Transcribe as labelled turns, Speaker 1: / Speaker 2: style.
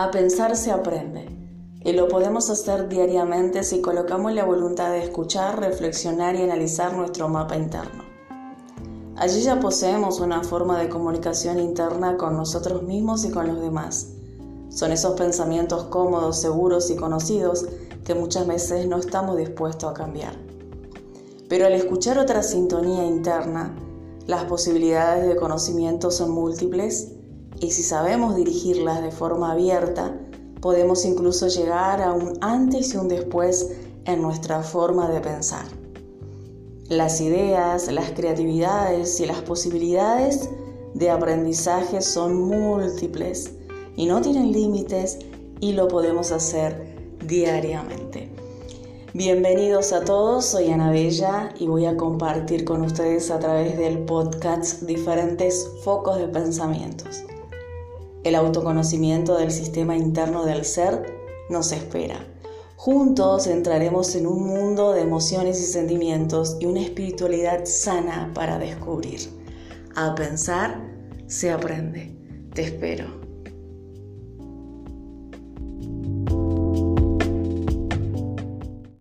Speaker 1: A pensar se aprende y lo podemos hacer diariamente si colocamos la voluntad de escuchar, reflexionar y analizar nuestro mapa interno. Allí ya poseemos una forma de comunicación interna con nosotros mismos y con los demás. Son esos pensamientos cómodos, seguros y conocidos que muchas veces no estamos dispuestos a cambiar. Pero al escuchar otra sintonía interna, las posibilidades de conocimiento son múltiples y si sabemos dirigirlas de forma abierta, podemos incluso llegar a un antes y un después en nuestra forma de pensar. Las ideas, las creatividades y las posibilidades de aprendizaje son múltiples y no tienen límites y lo podemos hacer diariamente. Bienvenidos a todos, soy Ana Bella y voy a compartir con ustedes a través del podcast diferentes focos de pensamientos. El autoconocimiento del sistema interno del ser nos espera. Juntos entraremos en un mundo de emociones y sentimientos y una espiritualidad sana para descubrir. A pensar se aprende. Te espero.